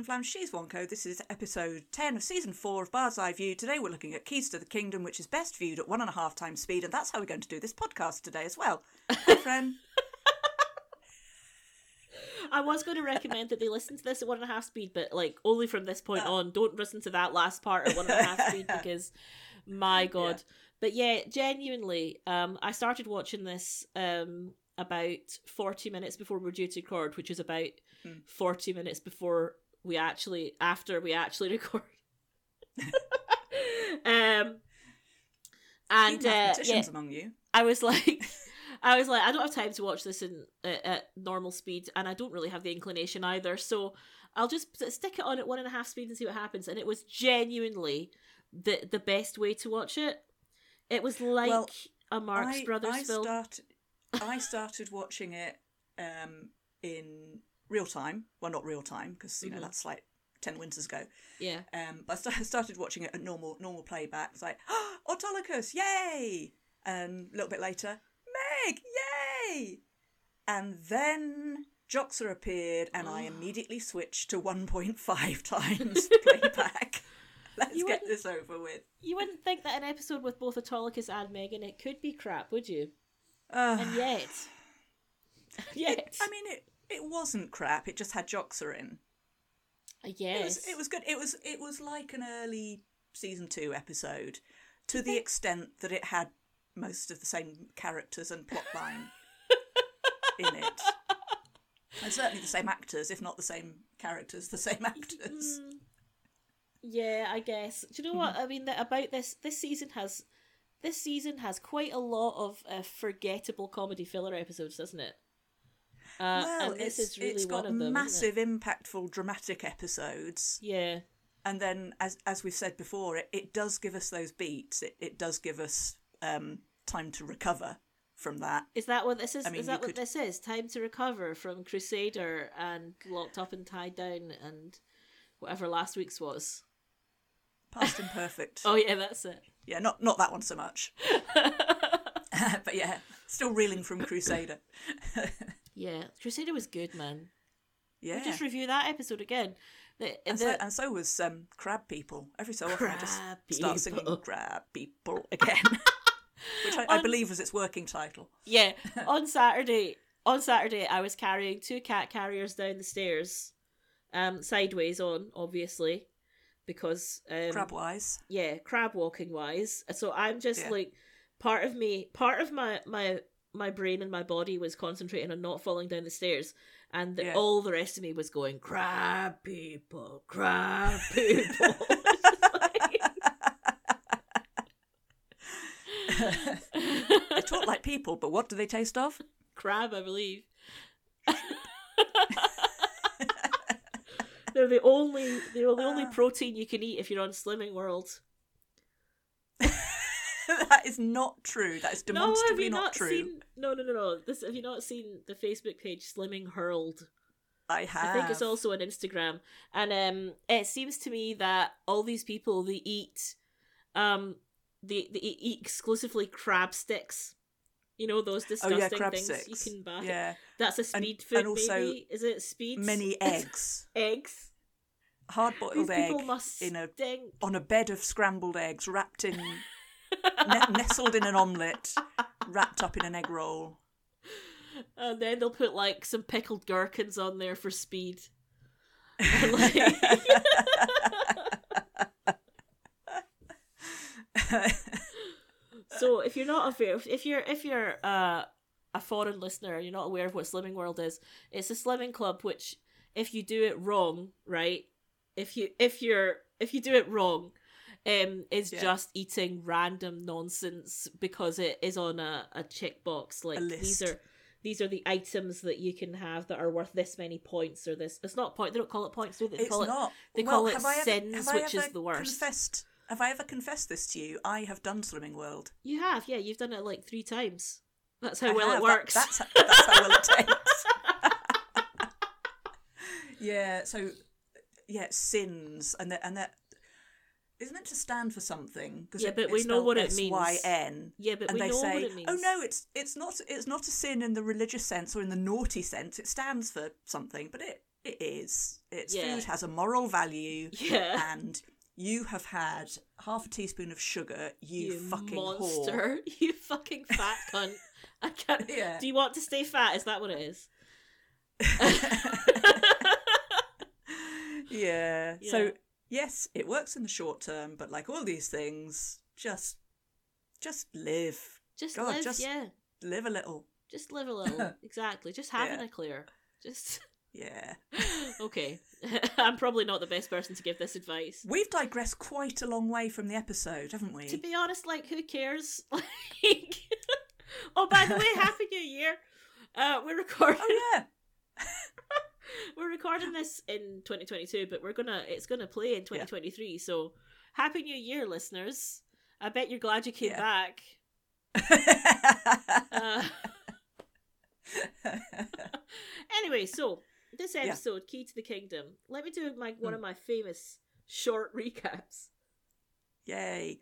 Flim Flam. She's Wonko. This is episode 10 of season 4 of Bard's Eye View. Today we're looking at Keys to the Kingdom, which is best viewed at one and a half times speed, and that's how we're going to do this podcast today as well. Hi, friend. I was going to recommend that they listen to this at one and a half speed, but like only from this point Uh. on. Don't listen to that last part at one and a half speed because, my god. Yeah. But yeah, genuinely, um, I started watching this um about forty minutes before we're due to record, which is about Mm. forty minutes before we actually after we actually record. um, and uh, yeah, among you. I was like, I was like, I don't have time to watch this in uh, at normal speed, and I don't really have the inclination either. So I'll just stick it on at one and a half speed and see what happens. And it was genuinely the the best way to watch it. It was like Well, a Marx I, Brothers I film. Started, I started watching it um, in real time. Well, not real time, because, you know, Mhm. that's like 10 winters ago. yeah, Um, but I sta- started watching it at normal normal playback. It's like, oh, Autolycus, yay! And a little bit later, Meg, yay! And then Joxer appeared, and I Oh. immediately switched to 1.5 times playback. Let's You get this over with. you wouldn't think that an episode with both Autolycus and Megan it could be crap, would you? Uh, And yet, yet, it, I mean, it it wasn't crap. It just had Joxer in. It yes, was it was good. It was it was like an early season two episode, to the extent that it had most of the same characters and plotline in it, and certainly the same actors, if not the same characters, the same actors. Mm, yeah, I guess. Do you know what I mean? That about this this season has this season has quite a lot of uh, forgettable comedy filler episodes, doesn't it? Uh, well, and this it's is really it's one got of them. isn't it? massive, impactful, dramatic episodes, Yeah, and then as as we've said before, it, it does give us those beats. It it does give us um, time to recover from that. is that what this is? I mean, is that what could- this is? Time to recover from Crusader and locked up and tied down and whatever last week's was. Past imperfect. Oh yeah, that's it. Yeah, not not that one so much. but yeah, still reeling from Crusader. yeah, Crusader was good, man. yeah. we Just review that episode again. The, and, the- so, and so was um, Crab People. Every so often I just Crab start singing Crab People again. Which I, I believe was its working title. Yeah, on Saturday, on Saturday, I was carrying two cat carriers down the stairs, um, sideways on, obviously, because um, Crabwise. yeah, crab walking wise. So I'm just Yeah. like, part of me, part of my my my brain and my body was concentrating on not falling down the stairs, and the, Yeah. all the rest of me was going crab people, crab people. they talk like people, but what do they taste of? crab, I believe. they're the only they're the only Ah. protein you can eat if you're on Slimming World. That is not true. That is No, demonstrably you not, not true. seen? No, no, no, no. This have you not seen the Facebook page Slimming Hurled? I have. I think it's also on Instagram, and um, it seems to me that all these people they eat, um, they they eat exclusively crab sticks. You know those Oh disgusting yeah, crab things sticks. you can buy. Yeah, That's a And- speed food, and also maybe. Is it speed? many eggs, eggs. hard boiled egg must in a stink. on a bed of scrambled eggs, wrapped in ne- nestled in an omelette, wrapped up in an egg roll. And then they'll put like some pickled gherkins on there for speed. And, like- so if you're not aware, if you're if you're uh, a foreign listener you're not aware of what Slimming World is, it's a slimming club which, if you do it wrong, right? If you if you're if you do it wrong, um, is Yeah. just eating random nonsense because it is on a a checkbox. Like these list. are these are the items that you can have that are worth this many points or this. It's not point. They don't call it points, do they? They it's call it not. they well, call it I sins, have I which is ever the worst. Confessed, have I ever confessed this to you? I have done Slimming World. You have, yeah. You've done it like three times. That's how I well have. it That- works. that's that's how well it tastes. yeah. So yeah, sins and that and that is meant to stand for something. Cause Yeah, but it's we know what it means. S-Y-N. yeah, but and we they know say, what it means. "Oh no, it's it's not it's not a sin in the religious sense or in the naughty sense. It stands for something, but it it is. It's Yeah. food has a moral value, Yeah. and you have had half a teaspoon of sugar. You, fucking whore. monster. You fucking fat cunt. I can't. Yeah. Do you want to stay fat? Is that what it is? yeah. Yeah. So yes, it works in the short term, but like all these things, just just live. Just God, live, just- yeah. Live a little. Just live a little. exactly. Just having Yeah. a clear. Just Yeah. okay. I'm probably not the best person to give this advice. We've digressed quite a long way from the episode, haven't we? To be honest, like who cares? Like Oh by the way, Happy New Year. Uh we're recording oh yeah. we're recording this in 2022, but we're gonna it's gonna play in 2023. So happy New Year, listeners! I bet you're glad you came Yeah. back. Uh, anyway, so this Yeah. episode, Key to the Kingdom. Let me do my one of my famous short recaps. Yay.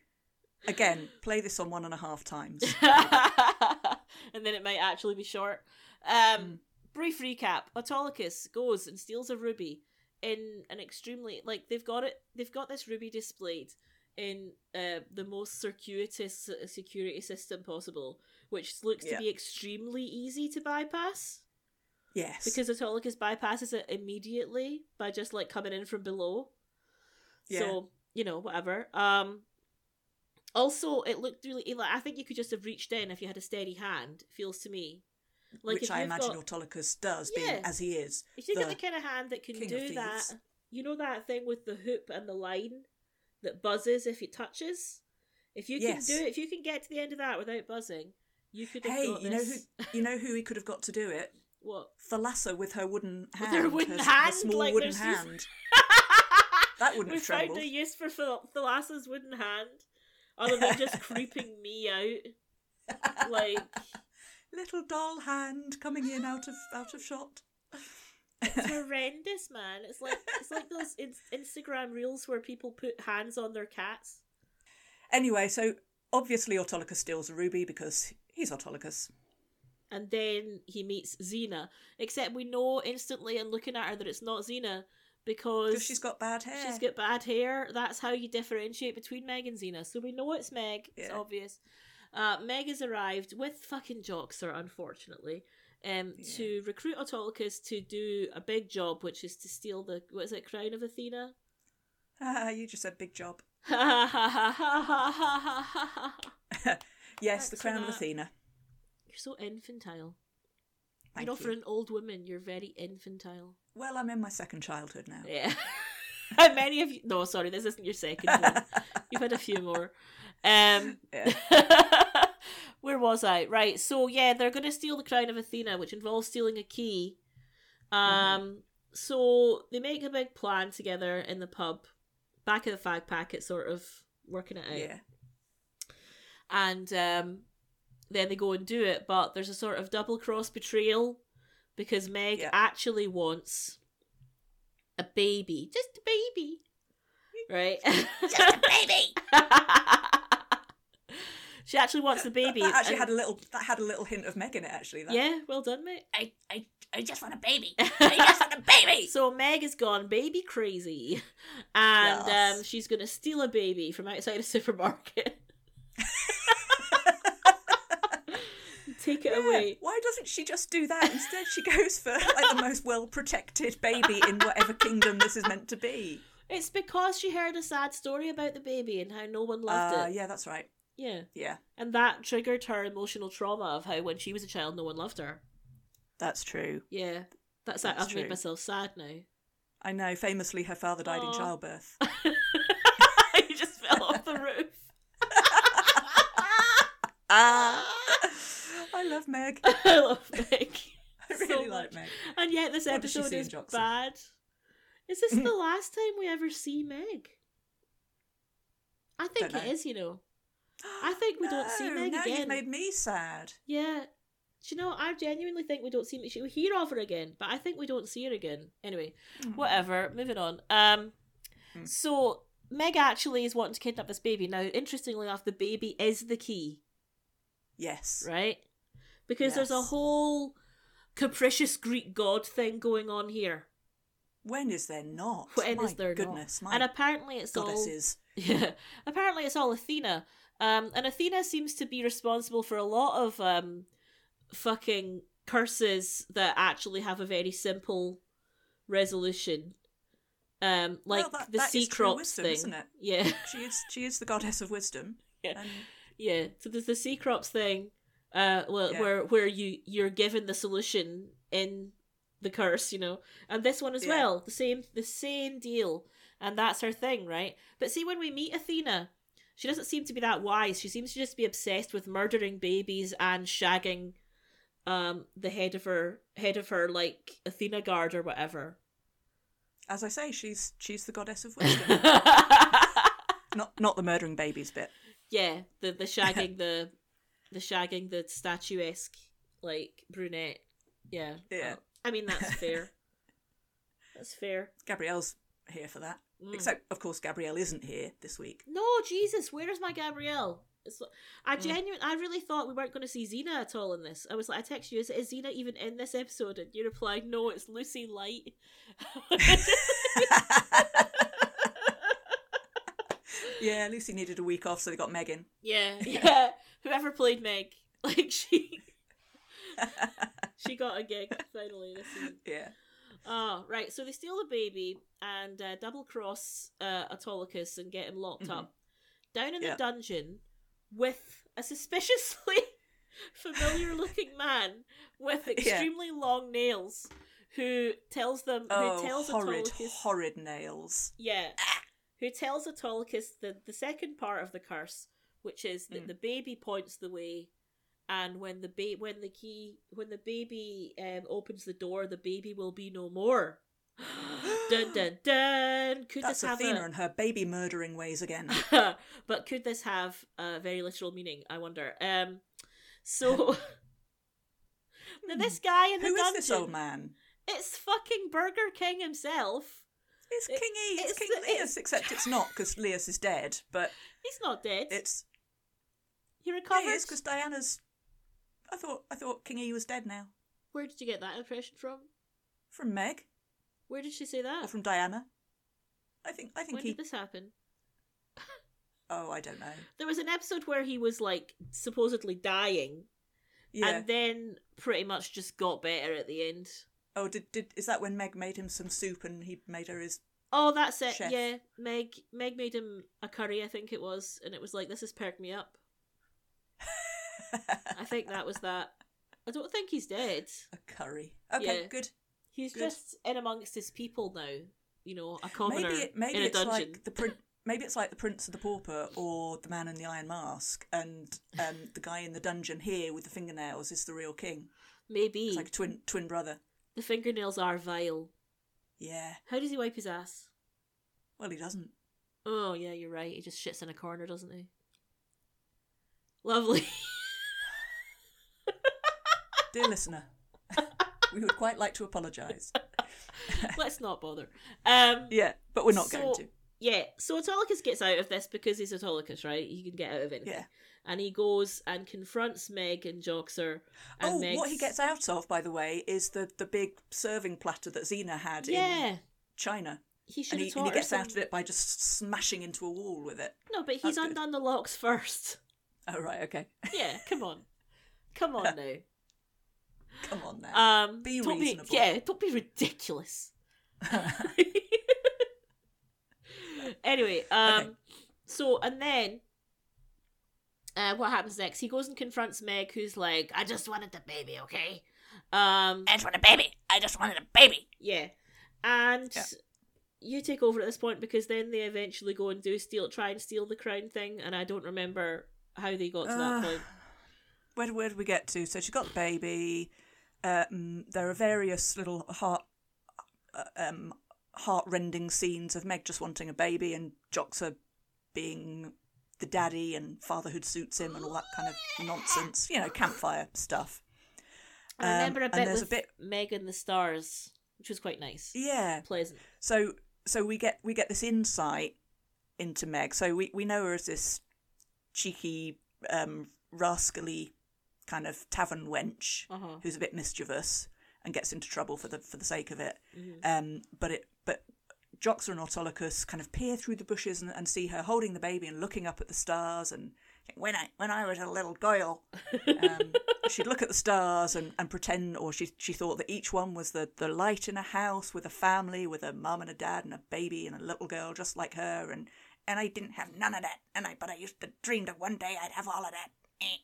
Again, play this on one and a half times. and then it might actually be short. Um, Mm. Brief recap: Autolycus goes and steals a ruby in an extremely like they've got it. They've got this ruby displayed in uh, the most circuitous security system possible, which looks Yeah. to be extremely easy to bypass Yes. because Autolycus bypasses it immediately by just like coming in from below. Yeah. So you know whatever. Um. Also, it looked really like I think you could just have reached in if you had a steady hand. Feels to me like Which if I imagine got, Autolycus does, being as he is. if you got the kind of hand that can do that, you know that thing with the hoop and the line that buzzes if it touches. If you can do it, if you can get to the end of that without buzzing, you could. Have Hey, you know who you know who he could have got to do it? what? Thalassa with her wooden With hand. her wooden her, hand, her small like wooden there's use- hand. That wouldn't we have found trembled. a use for Thal- Thalassa's wooden hand, other than just creeping me out. Like Little doll hand coming in out of out of shot. it's horrendous, man. It's like it's like those in- Instagram reels where people put hands on their cats. Anyway, so obviously Autolycus steals a ruby because he's Autolycus. and then he meets Xena. Except we know instantly and looking at her that it's not Xena because she's got bad hair. she's got bad hair. That's how you differentiate between Meg and Xena. So we know it's Meg. It's obvious. Uh, Meg has arrived with fucking Joxer, unfortunately, um, Yeah. to recruit Autolycus to do a big job, which is to steal the what is it, crown of Athena? Ah, you just said big job. You're yes, the That's crown of. Athena. so infantile. Thank you know, you. for an old woman, you're very infantile. Well, I'm in my second childhood now. Yeah. How many of you? No, sorry, this isn't your second one. You've had a few more. Um, where was I? Right. So yeah, they're going to steal the crown of Athena, which involves stealing a key. Um. So they make a big plan together in the pub, back of the fag packet, sort of working it out. Yeah. And um, then they go and do it, but there's a sort of double cross betrayal because Meg Yeah. actually wants a baby, just a baby, right? Just a baby. she actually wants the baby. That actually and- had a little. That had a little hint of Meg in it. Actually, that. yeah, well done, mate. I, I, I just want a baby. I just want a baby. So Meg has gone baby crazy, and Yes. um, she's going to steal a baby from outside a supermarket, take it away. Why doesn't she just do that instead? She goes for like the most well protected baby in whatever kingdom this is meant to be. It's because she heard a sad story about the baby and how no one loved Uh, it. yeah, that's right. Yeah. Yeah, And that triggered her emotional trauma of how when she was a child no one loved her. that's true. Yeah. That's, That's I've made myself sad now. I know. Famously, her father died in childbirth. you just fell off the roof. Ah, I love Meg. I love Meg. I so really like much. Meg. And yet this What episode is bad. Is this the last time we ever see Meg? I think Don't it know. is, you know. I think we don't see Meg now again. You've made me sad. Yeah. Do you know, I genuinely think we don't see Meg. we hear of her again, but I think we don't see her again. Anyway, Mm. whatever, moving on. Um Mm. so Meg actually is wanting to kidnap this baby. Now, interestingly enough, the baby is the key, Yes. right? Because there's a whole capricious Greek god thing going on here. When is there not? When my is there not? goodness, my and apparently it's all goddesses. Yeah, apparently it's all Athena. Um, and Athena seems to be responsible for a lot of um, fucking curses that actually have a very simple resolution. Um, like Well, that- the that Cecrops wisdom, thing. isn't it? Yeah, She is she is the goddess of wisdom. Yeah. And yeah. So there's the Cecrops thing, uh, where Yeah. where where you you're given the solution in the curse, you know, and this one as Yeah. well, the same the same deal, and that's her thing, right? But see, when we meet Athena, she doesn't seem to be that wise. She seems to just be obsessed with murdering babies and shagging, um, the head of her head of her like Athena guard or whatever. as I say, she's she's the goddess of wisdom. not not the murdering babies bit. Yeah, the the shagging the the shagging the statuesque like brunette. Yeah. Yeah. Well, I mean that's fair. that's fair. Gabrielle's here for that. Mm. Except, of course, Gabrielle isn't here this week. No, Jesus, where is my Gabrielle? It's, I Mm. genuine, I really thought we weren't going to see Xena at all in this. I was like, I text you, is, is Xena even in this episode? And you replied, no, it's Lucy Light. yeah, Lucy needed a week off, so they got Megan. yeah, yeah. Whoever played Meg, like she, she got a gig finally this season. yeah. Oh, right. So they steal the baby and uh, double cross uh, Autolycus and get him locked Mhm. up down in Yeah. the dungeon with a suspiciously familiar looking man with extremely long nails who tells them Oh, who tells horrid, Autolycus horrid nails. yeah who tells Autolycus the the second part of the curse which is that Mm. the baby points the way and when the ba- when the key when the baby um, opens the door the baby will be no more dun dun dun could That's this have Athena a and her baby murdering ways again. but could this have a very literal meaning i wonder um so now this guy in the Hmm. Who is dungeon this old man? it's fucking burger king himself It's It- King E. It's, it's King the- Leos, it's- except it's not because Leos is dead. But he's not dead it's he yeah, recovered he is because Diana's. I thought I thought King E was dead now. where did you get that impression from From Meg where did she say that or from Diana? I think I think when he. did this happen Oh, I don't know. there was an episode where he was like supposedly dying Yeah. and then pretty much just got better at the end Oh, did did is that when Meg made him some soup and he made her his? Oh, that's it. Chef. Yeah, Meg. Meg made him a curry, I think it was, and it was like, "This has perked me up." I think that was that. I don't think he's dead. a curry. Okay, Yeah. good. He's Good. just in amongst his people now. You know, a commoner Maybe it, maybe in a it's dungeon. like the prin- maybe it's like the Prince of the Pauper or the Man in the Iron Mask, and um, the guy in the dungeon here with the fingernails is the real king. Maybe It's like a twin twin brother. the fingernails are vile. Yeah. How does he wipe his ass? Well, he doesn't. Oh yeah, you're right. He just shits in a corner, doesn't he? Lovely. Dear listener, we would quite like to apologise. Let's not bother. Um, Yeah, but we're not So- going to. Yeah, so Autolycus gets out of this because he's Autolycus, right? He can get out of anything. Yeah. And he goes and confronts Meg and Joxer. And Oh, Meg's... what he gets out of, by the way, is the, the big serving platter that Xena had Yeah. in China. He should And he, and he gets out of it by just smashing into a wall with it. No, but he's That's good. undone the locks first. Oh, right, okay. Yeah, come on. Come on now. Come on now. Um, Be don't reasonable. Be, yeah, don't be ridiculous. anyway, um, Okay. so and then, uh, what happens next? He goes and confronts Meg, who's like, "I just wanted the baby, okay." Um, I just want a baby. I just wanted a baby. yeah, and Yeah. you take over at this point because then they eventually go and do steal, try and steal the crown thing, and I don't remember how they got to Uh, that point. Where, where did we get to? So she got the baby. Um, there are various little heart, uh, um, heart-rending scenes of Meg just wanting a baby and Joxer being the daddy and fatherhood suits him and all that kind of nonsense. You know, campfire stuff. I Um, remember a and bit there's with a bit- Meg and the stars, which was quite nice, Yeah. pleasant. So so we get we get this insight into Meg. So we, we know her as this cheeky, um, rascally kind of tavern wench Uh huh. who's a bit mischievous, and gets into trouble for the for the sake of it. Mhm. Um, but it but Joxer and Autolycus kind of peer through the bushes and, and see her holding the baby and looking up at the stars. And when I when I was a little girl, um, she'd look at the stars and, and pretend, or she she thought that each one was the, the light in a house with a family, with a mum and a dad and a baby and a little girl just like her. And and I didn't have none of that. And I but I used to dream that one day I'd have all of that. Eh.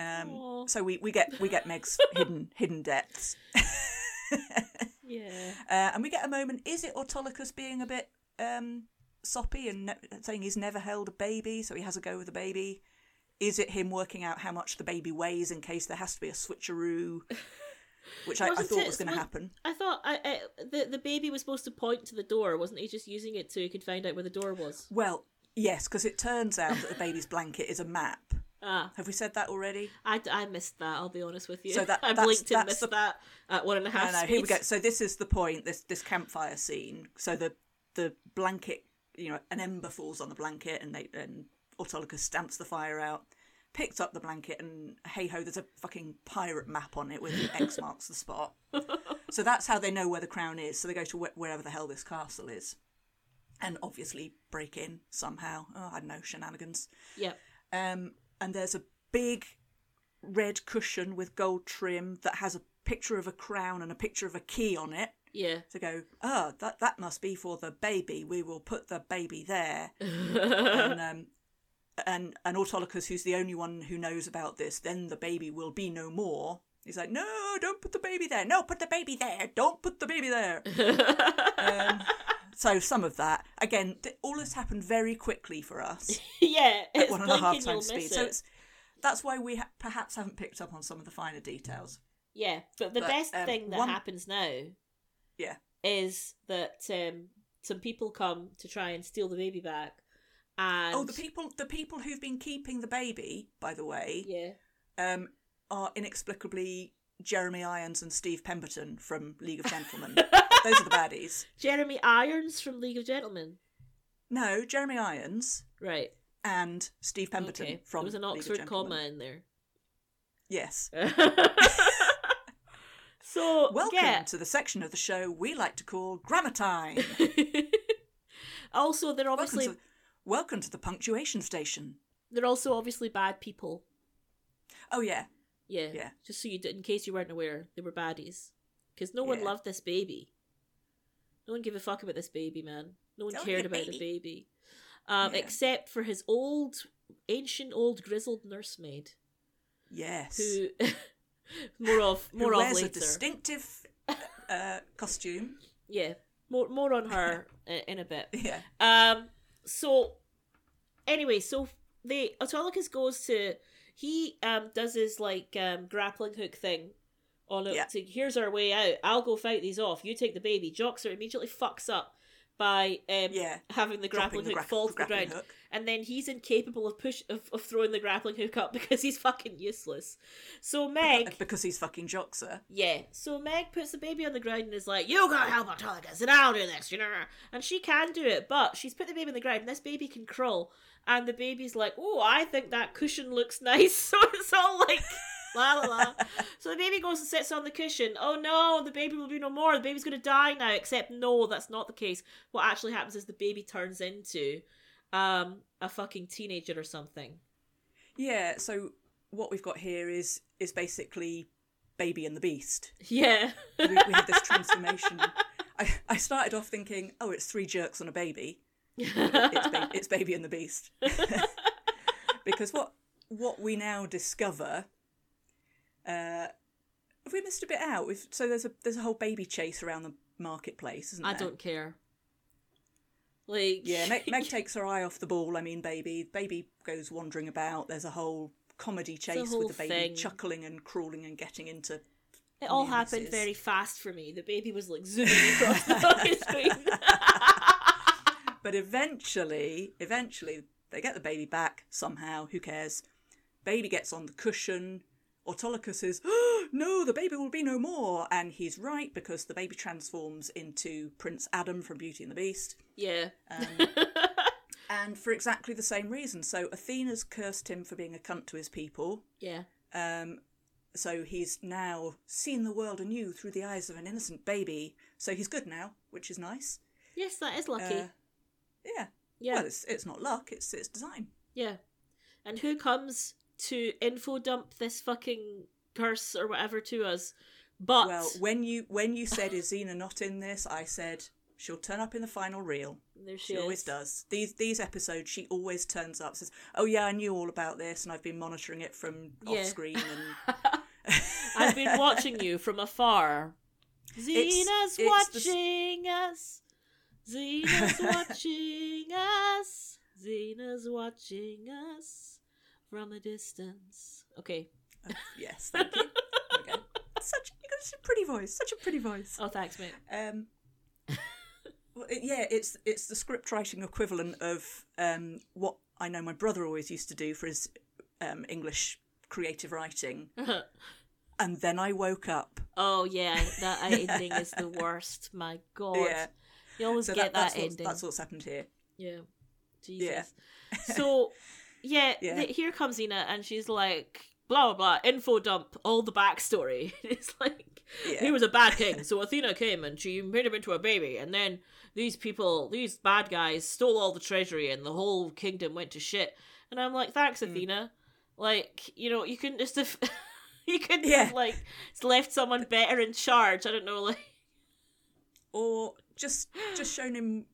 Um, so we, we get we get Meg's hidden hidden depths. Yeah. Uh, and we get a moment. Is it Autolycus being a bit um, soppy and ne- saying he's never held a baby, so he has a go with the baby? Is it him working out how much the baby weighs in case there has to be a switcheroo, which I, I thought it- was going to happen? I thought I, I, the the baby was supposed to point to the door, wasn't he? Just using it so he could find out where the door was. Well, yes, because it turns out that the baby's blanket is a map. Ah, Have we said that already? I, I missed that. I'll be honest with you. So that- I that's- blinked and that's missed the- that at one and a half. Here we go. So this is the point. This this campfire scene. So the the blanket, you know, an ember falls on the blanket, and they and Autolycus stamps the fire out, picks up the blanket, and hey ho, there's a fucking pirate map on it with X marks the spot. so that's how they know where the crown is. So they go to wh- wherever the hell this castle is, and obviously break in somehow. Oh, I don't know shenanigans. Yep. Um, and there's a big red cushion with gold trim that has a picture of a crown and a picture of a key on it. Yeah. To go, oh, that that must be for the baby. We will put the baby there. and um, and and Autolycus, who's the only one who knows about this, then the baby will be no more. He's like, no, don't put the baby there. No, put the baby there. Don't put the baby there. um, so some of that again, all this happened very quickly for us yeah. at It's one and a half times speed. miss So it's that's why we ha- perhaps haven't picked up on some of the finer details. Yeah, but the But, best um, thing that one- happens now Yeah. is that um, some people come to try and steal the baby back. And Oh, the people the people who've been keeping the baby, by the way, Yeah. um, are inexplicably Jeremy Irons and Steve Pemberton from League of Gentlemen. Those are the baddies. Jeremy Irons from League of Gentlemen. No, Jeremy Irons Right. and Steve Pemberton okay. from there was an Oxford comma in there. Yes. so Welcome yeah. to the section of the show we like to call Grammar Time. also, they're welcome, obviously to, welcome to the punctuation station. they're also obviously bad people. Oh yeah, Yeah. Yeah. Just so you did, in case you weren't aware, they were baddies. Because no one Yeah. loved this baby. No one gave a fuck about this baby, man. No one Oh, cared about the baby. baby. Um, Yeah. except for his old, ancient, old grizzled nursemaid, yes. who more of Who more of wears later. a distinctive uh, costume. yeah, more more on her in a bit. Yeah. Um. So, anyway, so the Autolycus goes to he um does his like um grappling hook thing on it. Yeah. To, Here's our way out. I'll go fight these off. You take the baby. Joxer immediately fucks up by um Yeah. having the grappling the hook gra- fall to the grappling ground, hook. and then he's incapable of push of, of throwing the grappling hook up because he's fucking useless. So Meg. Because he's fucking Joxer. Yeah. So Meg puts the baby on the ground and is like, "You gotta help Autolycus, and I'll do this," you know. And she can do it, but she's put the baby on the ground, and this baby can crawl. And the baby's like, "Oh, I think that cushion looks nice." So it's all like, la la la. So the baby goes and sits on the cushion. Oh no, the baby will be no more. The baby's gonna die now. Except no, that's not the case. What actually happens is the baby turns into um a fucking teenager or something. Yeah, so what we've got here is is basically Baby and the Beast. Yeah. We, we have this transformation. I, I started off thinking, oh, it's three jerks on a baby. It's, ba- it's Baby and the Beast. because what what we now discover, uh, have we missed a bit out? We've, so there's a there's a whole baby chase around the marketplace, isn't I there? don't care. Like Yeah, Meg, Meg takes her eye off the ball. I mean, baby, baby goes wandering about. There's a whole comedy chase whole with the baby thing. chuckling and crawling and getting into. It all happened very fast for me. The baby was like zooming across the fucking screen. But eventually, eventually, they get the baby back somehow. Who cares? Baby gets on the cushion. Autolycus is, oh, no, the baby will be no more. And he's right because the baby transforms into Prince Adam from Beauty and the Beast. yeah. Um, and for exactly the same reason. So Athena's cursed him for being a cunt to his people. yeah. Um, so he's now seen the world anew through the eyes of an innocent baby. So he's good now, which is nice. Yes, that is lucky. Uh, yeah. yeah, Well, it's it's not luck. It's it's design. yeah. And who comes to info dump this fucking curse or whatever to us? But Well, when you when you said is Xena not in this, I said she'll turn up in the final reel. there she, She always does. These these episodes, she always turns up. Says, "Oh yeah, I knew all about this, and I've been monitoring it from Yeah. off screen." And I've been watching you from afar. Xena's it's the s- watching us. Xena's watching us. Xena's watching us from a distance. Okay. Oh, yes, thank you. Okay. Such you got such a pretty voice. Such a pretty voice. Oh, thanks, mate. Um, well, it- yeah, it's it's the script writing equivalent of um, what I know my brother always used to do for his um, English creative writing. And then I woke up. oh yeah, that ending is the worst. My God, Yeah. You always So get that, that's that what's, ending. that's what's happened here. Yeah. Jesus. so, yeah, Yeah. here comes Ina, and she's like, blah, blah, blah, info dump, all the backstory. it's like, Yeah. he was a bad king, so Athena came and she made him into a baby, and then these people, these bad guys, stole all the treasury, and the whole kingdom went to shit. And I'm like, thanks, Hmm. Athena. Like, you know, you couldn't just have. you could Yeah. have, like, left someone better in charge. I don't know, like. or just just shown him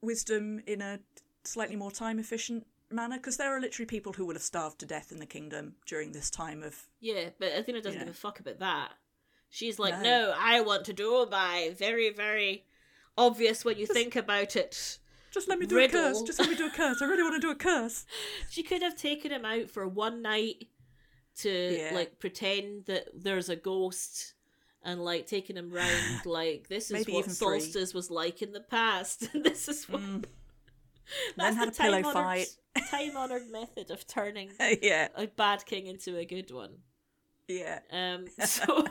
wisdom in a slightly more time efficient manner because there are literally people who would have starved to death in the kingdom during this time of Yeah, but Athena doesn't Yeah. give a fuck about that. She's like, No. no, I want to do my very, very obvious when you think about it. just let me do a curse, curse just let me do a curse i really want to do a curse She could have taken him out for one night to Yeah. like pretend that there's a ghost and like taking him round like this is what even three. solstice was like in the past. this is what Mm. that's then had the a pillow time-honoured- fight time-honored method of turning yeah a bad king into a good one. yeah Um, so,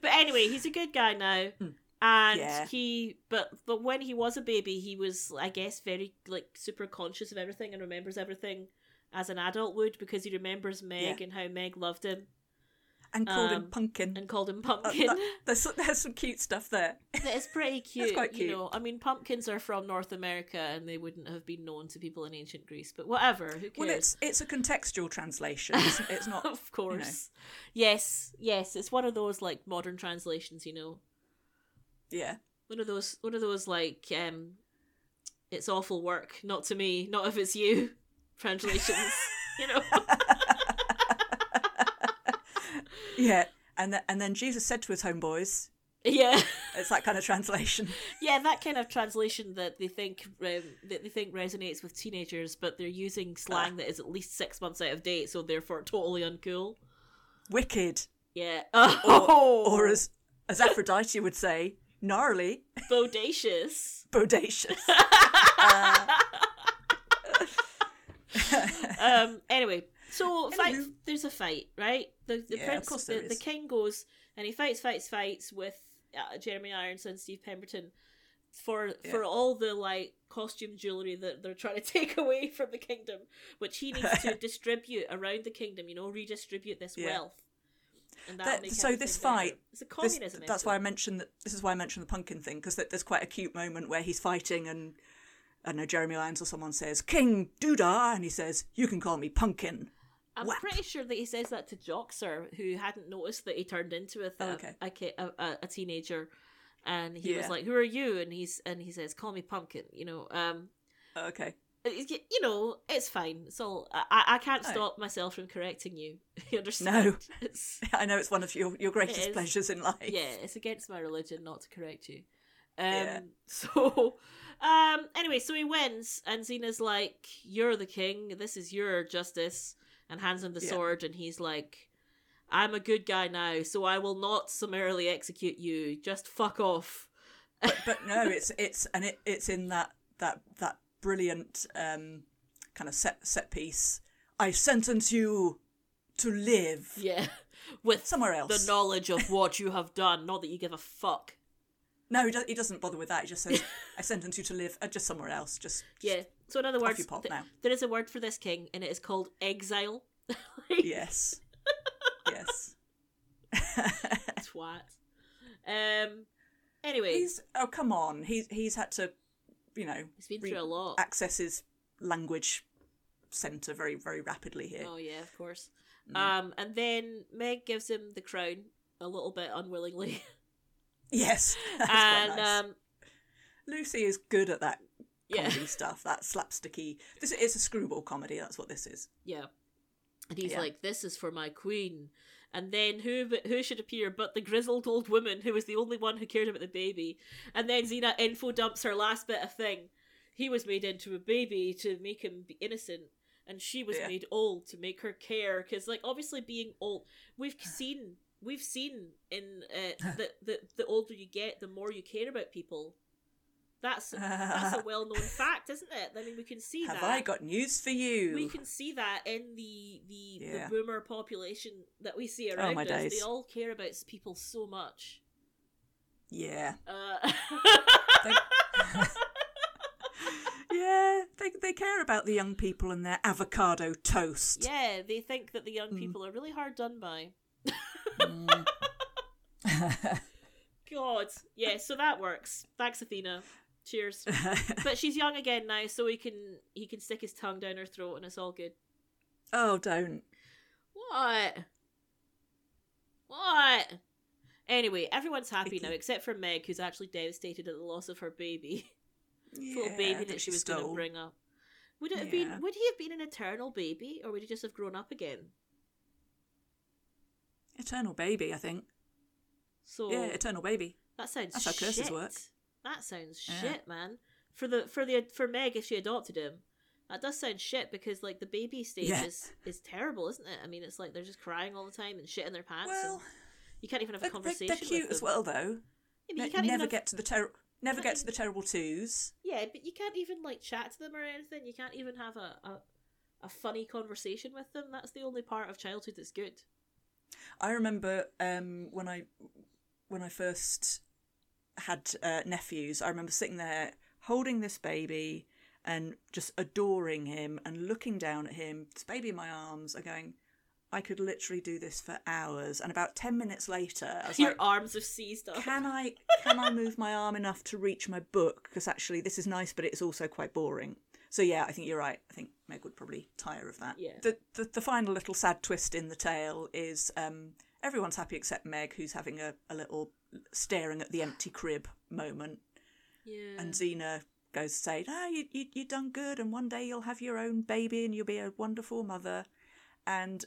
but anyway, he's a good guy now, Hmm. and Yeah. he. But but when he was a baby, he was, I guess, very like super conscious of everything and remembers everything as an adult would because he remembers Meg Yeah. and how Meg loved him and called Um, him pumpkin and called him Uh, Pumpkin. that- there's, there's some cute stuff there it's pretty cute, quite you know. I mean, pumpkins are from North America, and they wouldn't have been known to people in ancient Greece. But whatever, who cares? well it's it's a contextual translation it's, it's not of course. Yes, yes, it's one of those like modern translations, you know. yeah One of those one of those like um it's awful work, not to me, not if it's you translations. you know. Yeah and th- and then jesus said to his homeboys yeah. it's that kind of translation Yeah, that kind of translation that they think um, that they think resonates with teenagers, but they're using slang that is at least six months out of date, so therefore totally uncool. wicked Yeah. or, Oh, or as as aphrodite would say gnarly bodacious. bodacious um. Anyway, so fight. There's a fight, right? The the Yeah, prince, the, the king goes and he fights, fights, fights with uh, Jeremy Irons and Steve Pemberton for Yeah. for all the like costume jewelry that they're trying to take away from the kingdom, which he needs to distribute around the kingdom. You know, redistribute this Yeah. wealth. That- so this fight- it's a This- communism. that's why I mentioned that. This is why I mentioned the pumpkin thing because there's quite a cute moment where he's fighting and I don't know Jeremy Irons or someone says King Doodah and he says you can call me Pumpkin. I'm pretty sure that he says that to Joxer, who hadn't noticed that he turned into a Oh, a, okay. a, a, a, teenager, and he was like, "Who are you?" And he's and he says, "Call me Pumpkin." You know, um, Okay, it- you know, it's fine. So I I- I can't No. stop myself from correcting you. You understand? No. I know it's one of your your greatest pleasures in life. yeah, it's against my religion not to correct you. Um, Yeah. So, um, anyway, so he wins, and Xena's like, "You're the king. This is your justice," and hands him the Yeah. sword, and he's like, "I'm a good guy now, so I will not summarily execute you. Just fuck off." but, but no, it's it's and it, it's in that that that brilliant um, kind of set set piece. I sentence you to live Yeah, with somewhere else. the knowledge of what you have done, not that you give a fuck. no, he, do- he doesn't bother with that. He just says, "I sentence you to live uh, just somewhere else." Just, just Yeah. So in other words, th- there is a word for this king, and it is called exile. Like, yes. yes. twat. Um. Anyway, he's oh come on. He's he's had to, you know, he's been re- through a lot. access his language center very very rapidly here. Oh yeah, of course. Mm. Um, and then Meg gives him the crown a little bit unwillingly, Yes. And nice. um, Lucy is good at that yeah, comedy stuff. That slapsticky. This is a screwball comedy. That's what this is. yeah, and he's Yeah. like, "This is for my queen." And then who who should appear but the grizzled old woman who was the only one who cared about the baby? And then Xena info dumps her last bit of thing. He was made into a baby to make him be innocent, and she was Yeah. made old to make her care. Because like obviously being old, we've seen we've seen in uh, that the the older you get, the more you care about people. That's that's a well known fact, isn't it? I mean, we can see Have that. I got news for you? We can see that in the the, Yeah. the boomer population that we see Oh, around my us. They all care about people so much. Yeah. Uh, They- yeah. They they care about the young people and their avocado toast. yeah, they think that the young Mm. people are really hard done by. Mm. God, yeah. So that works. Thanks, Athena. Cheers. But she's young again now, so he can he can stick his tongue down her throat, and it's all good. oh, don't. What? What? Anyway, everyone's happy now except for Meg, who's actually devastated at the loss of her baby. Yeah, little baby that she was going to bring up. Would it have been? Would he have been an eternal baby, or would he just have grown up again? Eternal baby, I think. So Yeah, eternal baby. that sounds That's how curses work. That sounds Yeah. shit, man. For the for the for Meg if she adopted him, that does sound shit because like the baby stage Yeah. is is terrible, isn't it? I mean, it's like they're just crying all the time and shit in their pants. Well, you can't even have a they're, conversation. they're cute with as well, though. Yeah, Ne- you can't even never have- get to the ter- never get to the terrible twos. Yeah, but you can't even like chat to them or anything. You can't even have a, a a funny conversation with them. That's the only part of childhood that's good. I remember um, when I when I first had uh, nephews. I remember sitting there holding this baby and just adoring him and looking down at him, this baby in my arms, and going, I could literally do this for hours. And about ten minutes later, I was Your like, arms have seized up. can I can I move my arm enough to reach my book? Because actually, this is nice, but it's also quite boring. So yeah, I think you're right. I think Meg would probably tire of that. Yeah. The the, the final little sad twist in the tale is um, everyone's happy except Meg, who's having a, a little staring at the empty crib moment, Yeah. and Xena goes to say, "No, you you you done good, and one day you'll have your own baby, and you'll be a wonderful mother." And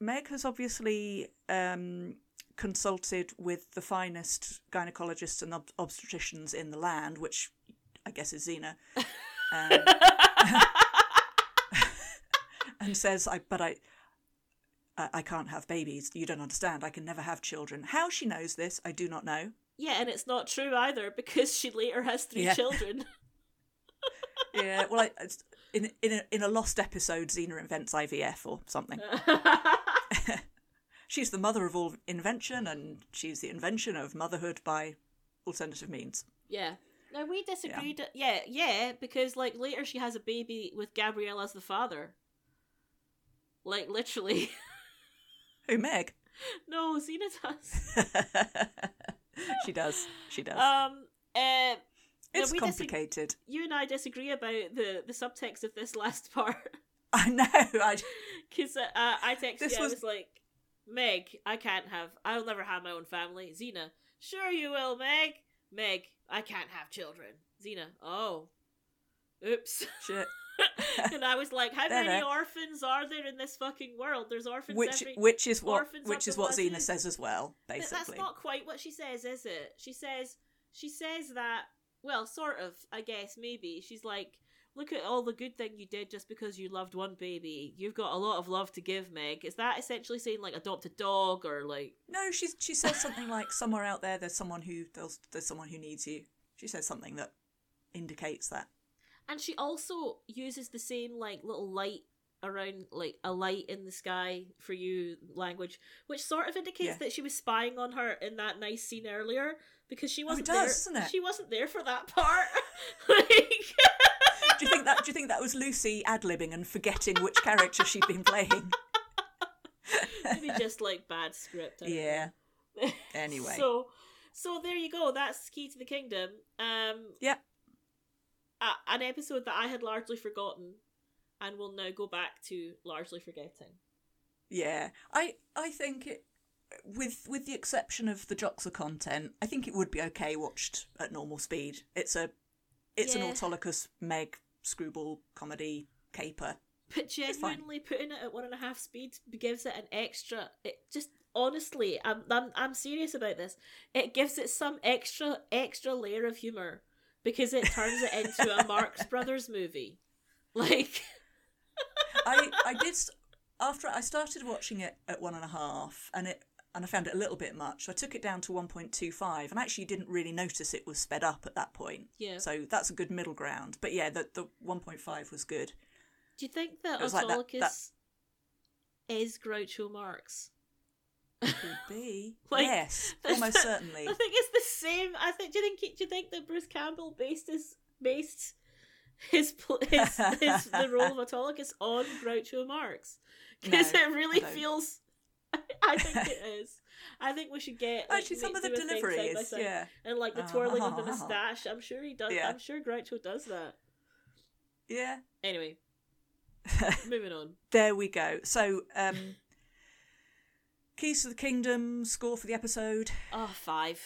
Meg has obviously um, consulted with the finest gynecologists and ob- obstetricians in the land, which I guess is Xena, um, and says, "I but I." I can't have babies. You don't understand. I can never have children. How she knows this, I do not know. yeah, and it's not true either because she later has three Yeah. children. Yeah, well, I, it's- in in a, in a lost episode, Xena invents IVF or something. she's the mother of all invention, and she's the invention of motherhood by alternative means. yeah. Now we disagreed. Yeah. yeah, because like later she has a baby with Gabrielle as the father. Like literally. Who, Meg? no, Xena does. she does. She does. Um. Uh, it's complicated. you and I disagree about the the subtext of this last part. I know. I, Because uh, I texted This you, I was- was like, Meg, I can't have, I'll never have my own family. Xena, sure you will, Meg. Meg, I can't have children. Xena, oh. Oops. shit. and I was like, how many there. orphans are there in this fucking world? There's orphans Which every... which is what which is what Xena says as well. But Basically, that's not quite what she says, is it? She says, she says that, well, sort of, I guess, maybe. She's like, look at all the good thing you did just because you loved one baby. You've got a lot of love to give, Meg. Is that essentially saying, like, adopt a dog or, like, no. She she says something like somewhere out there there's someone who there's, there's someone who needs you. She says something that indicates that. And she also uses the same like little light around like a light in the sky for you language, which sort of indicates Yeah. that she was spying on her in that nice scene earlier because she Oh, wasn't does, there. She wasn't there for that part. like, Do you think that? Do you think that was Lucy ad libbing and forgetting which character she'd been playing? Maybe just like bad script. Yeah. know. Anyway. so so there you go. That's Key to the Kingdom. Um, Yeah. A- an episode that I had largely forgotten, and will now go back to largely forgetting. Yeah, I I think it with with the exception of the Joxer content, I think it would be okay watched at normal speed. It's a it's Yeah. an Autolycus Meg screwball comedy caper. But genuinely, putting it at one and a half speed gives it an extra. It just honestly, I'm I'm I'm serious about this. It gives it some extra extra layer of humor because it turns it into a Marx Brothers movie. Like, I I did after I started watching it at one and a half, and it and I found it a little bit much. So I took it down to one point two five, and actually didn't really notice it was sped up at that point. Yeah. So that's a good middle ground. But yeah, the the one point five was good. do you think that was like that- Autolycus is Groucho Marx? Could be Like, yes, almost the- certainly. I think it's the same. I think. Do you think? Do you think that Bruce Campbell based his based his his, his the role of Autolycus on Groucho Marx? Because No, it really feels. I think it is. I think we should get like, Actually, some of the do a thing delivery is yeah. and like the Uh, twirling of the moustache. I'm sure he does. Yeah. I'm sure Groucho does that. Yeah. Anyway, moving on. there we go. So, um, Keys to the Kingdom score for the episode. Oh, five.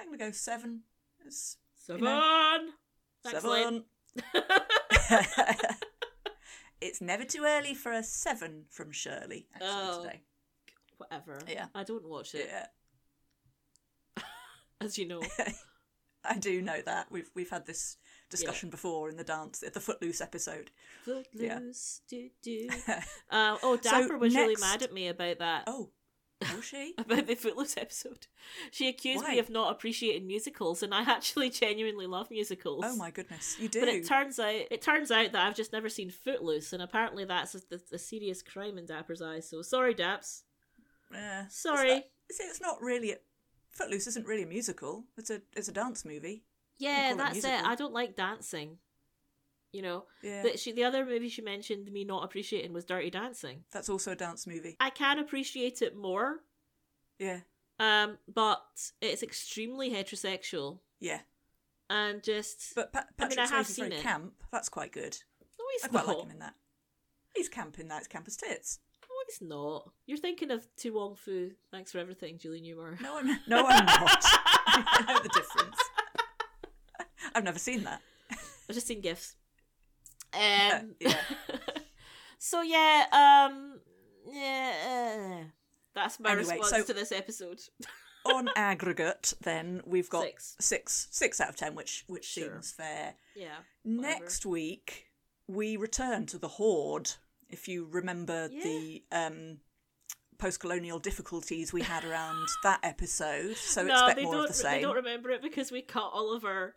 I'm gonna go seven. It's Seven. know, seven. it's never too early for a seven from Shirley. Actually, Oh. today. Whatever. Yeah. I don't watch it, Yeah, as you know. I do know that. We've we've had this discussion before in the dance, at the Footloose episode. Yeah. Footloose, do do. Uh, oh, So Dapper was really mad at me about that. Oh, was she? About the Footloose episode. She accused Why? me of not appreciating musicals, and I actually genuinely love musicals. Oh my goodness, you do. But it turns out it turns out that I've just never seen Footloose, and apparently that's a, a serious crime in Dapper's eyes. So sorry, Daps. Yeah. Sorry. It's, not- see, it's not really. A, Footloose isn't really a musical. It's a it's a dance movie. Yeah, it that's it. I don't like dancing. You know, Yeah. the, she, the other movie she mentioned me not appreciating was Dirty Dancing. That's also a dance movie. I can appreciate it more, Yeah. um, but it's extremely heterosexual Yeah. and just. But pa- I mean, Patrick I have seen it. camp. That's quite good. no, he's I quite not. like him in that. He's camp in that. It's camp as tits. No, he's not. You're thinking of To Wong Foo. Thanks for everything, Julie Newmar. No, I'm no, I'm not. I know the difference. I've never seen that. I've just seen gifs. Um, Yeah. so yeah, um, yeah, uh, that's my Anyway, response so- to this episode. On aggregate, then we've got Six. six, six out of ten, which which Sure. seems fair. Yeah. whatever. Next week we return to the Horde. If you remember the um, post-colonial difficulties we had around that episode, so no, expect more don't. of the same. They don't remember it because we cut all of our.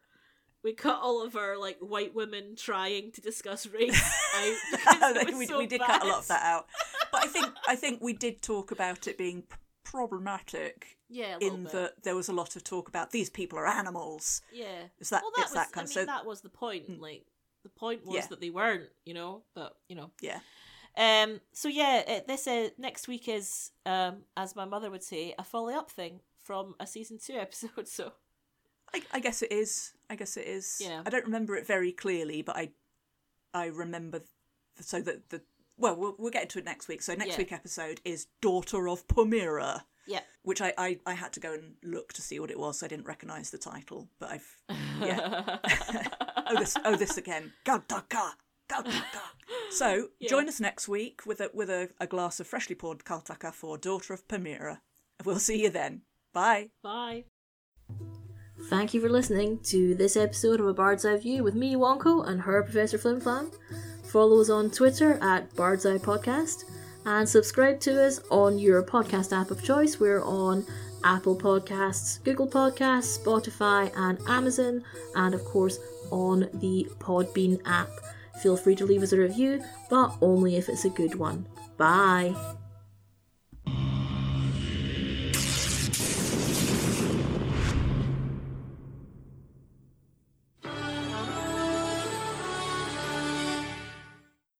We cut all of our like white women trying to discuss race out. we, so we did cut a lot of that out, but I think I think we did talk about it being problematic Yeah, in bit. that there was a lot of talk about these people are animals. Yeah. It's that well, that it's was. that kind I of mean, so that was the point. Like, the point was Yeah. that they weren't. You know, but you know. yeah. Um. So yeah, it, this uh, next week is, um, as my mother would say, a follow up thing from a season two episode. So I, I guess it is. I guess it is. Yeah. I don't remember it very clearly, but I I remember th- so that the well we'll we'll get into it next week. So next Yeah. week episode is Daughter of Pomira, yeah. which I, I I had to go and look to see what it was. So I didn't recognise the title, but I've yeah. oh this oh this again. Gautaka. Gautaka. So join us next week with a with a, a glass of freshly poured Kaltaka for Daughter of Pomira. We'll see you then. Bye. Bye. Thank you for listening to this episode of A Bird's Eye View with me, Wonko, and her, Professor Flimflam. Follow us on Twitter at Bird's Eye Podcast and subscribe to us on your podcast app of choice. We're on Apple Podcasts, Google Podcasts, Spotify, and Amazon, and of course on the Podbean app. Feel free to leave us a review, but only if it's a good one. Bye.